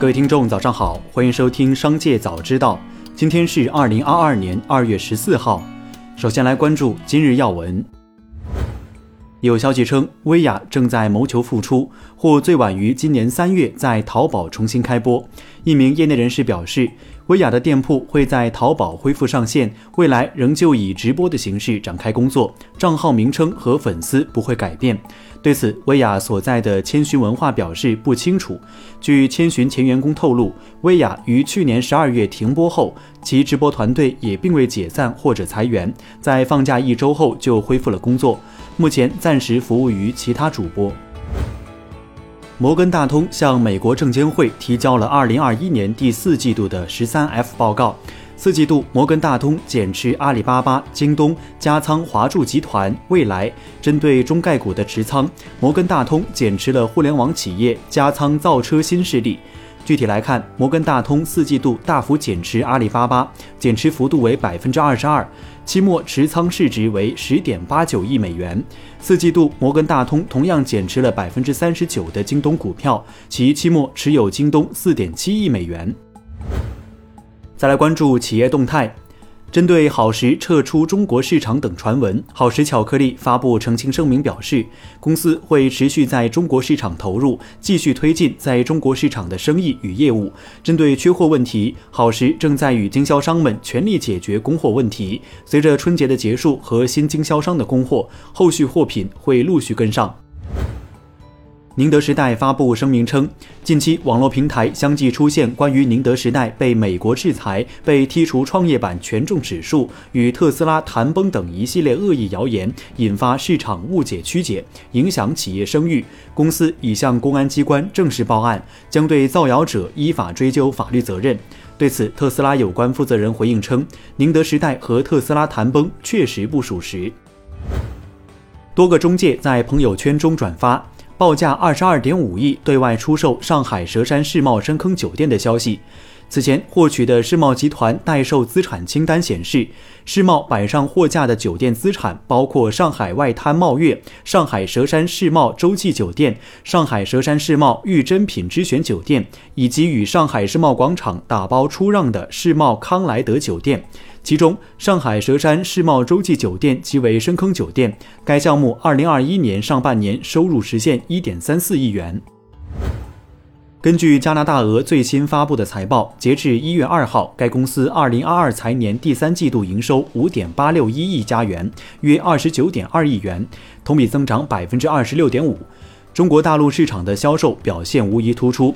各位听众，早上好，欢迎收听《商界早知道》。今天是二零二二年二月十四号。首先来关注今日要闻。有消息称，薇娅正在谋求复出，或最晚于今年三月在淘宝重新开播。一名业内人士表示。薇娅的店铺会在淘宝恢复上线，未来仍旧以直播的形式展开工作，账号名称和粉丝不会改变。对此，薇娅所在的千寻文化表示不清楚。据千寻前员工透露，薇娅于去年十二月停播后，其直播团队也并未解散或者裁员，在放假一周后就恢复了工作，目前暂时服务于其他主播。摩根大通向美国证监会提交了2021年第四季度的 13F 报告。四季度，摩根大通减持阿里巴巴、京东，加仓华住集团、未来。针对中概股的持仓，摩根大通减持了互联网企业，加仓造车新势力。具体来看，摩根大通四季度大幅减持阿里巴巴，减持幅度为百分之二十二，期末持仓市值为十点八九亿美元。四季度，摩根大通同样减持了百分之三十九的京东股票，其期末持有京东四点七亿美元。再来关注企业动态。针对好时撤出中国市场等传闻，好时巧克力发布澄清声明，表示公司会持续在中国市场投入，继续推进在中国市场的生意与业务。针对缺货问题，好时正在与经销商们全力解决供货问题。随着春节的结束和新经销商的供货，后续货品会陆续跟上。宁德时代发布声明称，近期网络平台相继出现关于宁德时代被美国制裁、被剔除创业板权重指数、与特斯拉谈崩等一系列恶意谣言，引发市场误解曲解，影响企业声誉。公司已向公安机关正式报案，将对造谣者依法追究法律责任。对此，特斯拉有关负责人回应称，宁德时代和特斯拉谈崩确实不属实。多个中介在朋友圈中转发。报价二十二点五亿对外出售上海佘山世贸深坑酒店的消息。此前获取的世贸集团待售资产清单显示，世贸摆上货架的酒店资产包括上海外滩茂悦、上海佘山世贸洲际酒店、上海佘山世贸御珍品之选酒店，以及与上海世贸广场打包出让的世贸康莱德酒店。其中，上海佘山世贸洲际酒店即为深坑酒店。该项目二零二一年上半年收入实现一点三四亿元。根据加拿大鹅最新发布的财报，截至一月二号，该公司二零二二财年第三季度营收五点八六一亿加元，约二十九点二亿元，同比增长百分之二十六点五。中国大陆市场的销售表现无疑突出。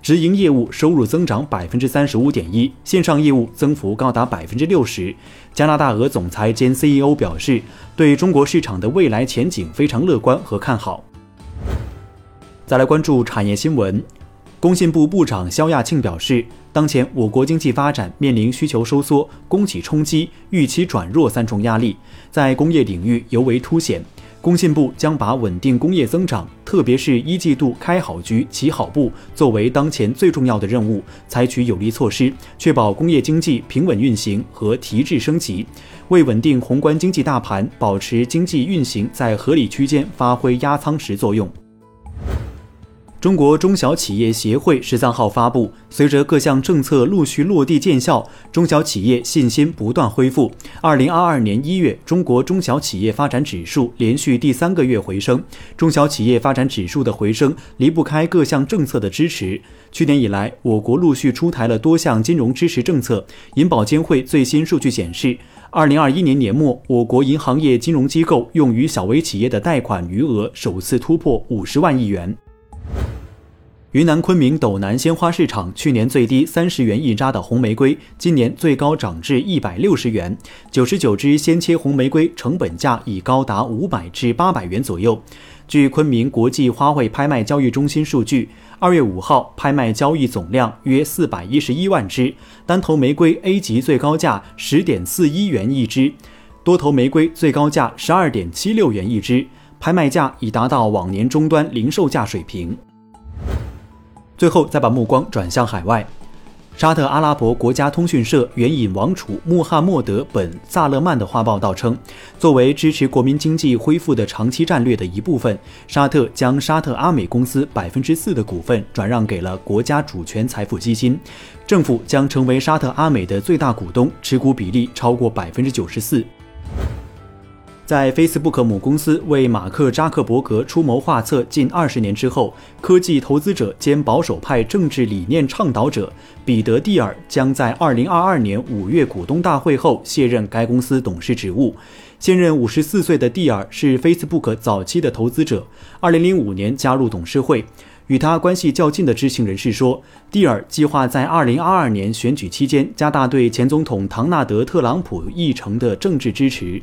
直营业务收入增长百分之三十五点一，线上业务增幅高达百分之六十。加拿大鹅总裁兼 CEO 表示，对中国市场的未来前景非常乐观和看好。再来关注产业新闻，工信部部长肖亚庆表示，当前我国经济发展面临需求收缩、供给冲击、预期转弱三重压力，在工业领域尤为凸显。工信部将把稳定工业增长，特别是一季度开好局、起好步，作为当前最重要的任务，采取有力措施，确保工业经济平稳运行和提质升级，为稳定宏观经济大盘、保持经济运行在合理区间发挥压舱石作用。中国中小企业协会十三号发布，随着各项政策陆续落地见效，中小企业信心不断恢复。二零二二年一月，中国中小企业发展指数连续第三个月回升。中小企业发展指数的回升离不开各项政策的支持。去年以来，我国陆续出台了多项金融支持政策。银保监会最新数据显示，二零二一年年末，我国银行业金融机构用于小微企业的贷款余额首次突破五十万亿元。云南昆明斗南鲜花市场去年最低三十元一扎的红玫瑰，今年最高涨至一百六十元。九十九支鲜切红玫瑰成本价已高达五百至八百元左右。据昆明国际花卉拍卖交易中心数据，二月五号拍卖交易总量约四百一十一万支，单头玫瑰 A 级最高价十点四一元一支，多头玫瑰最高价十二点七六元一支，拍卖价已达到往年终端零售价水平。最后，再把目光转向海外。沙特阿拉伯国家通讯社援引王储穆罕默德·本·萨勒曼的话报道称，作为支持国民经济恢复的长期战略的一部分，沙特将沙特阿美公司百分之四的股份转让给了国家主权财富基金，政府将成为沙特阿美的最大股东，持股比例超过百分之九十四。在 Facebook 母公司为马克·扎克伯格出谋划策近二十年之后，科技投资者兼保守派政治理念倡导者彼得·蒂尔将在二零二二年五月股东大会后卸任该公司董事职务。现任五十四岁的蒂尔是 Facebook 早期的投资者，二零零五年加入董事会。与他关系较近的知情人士说，蒂尔计划在二零二二年选举期间加大对前总统唐纳德·特朗普议程的政治支持。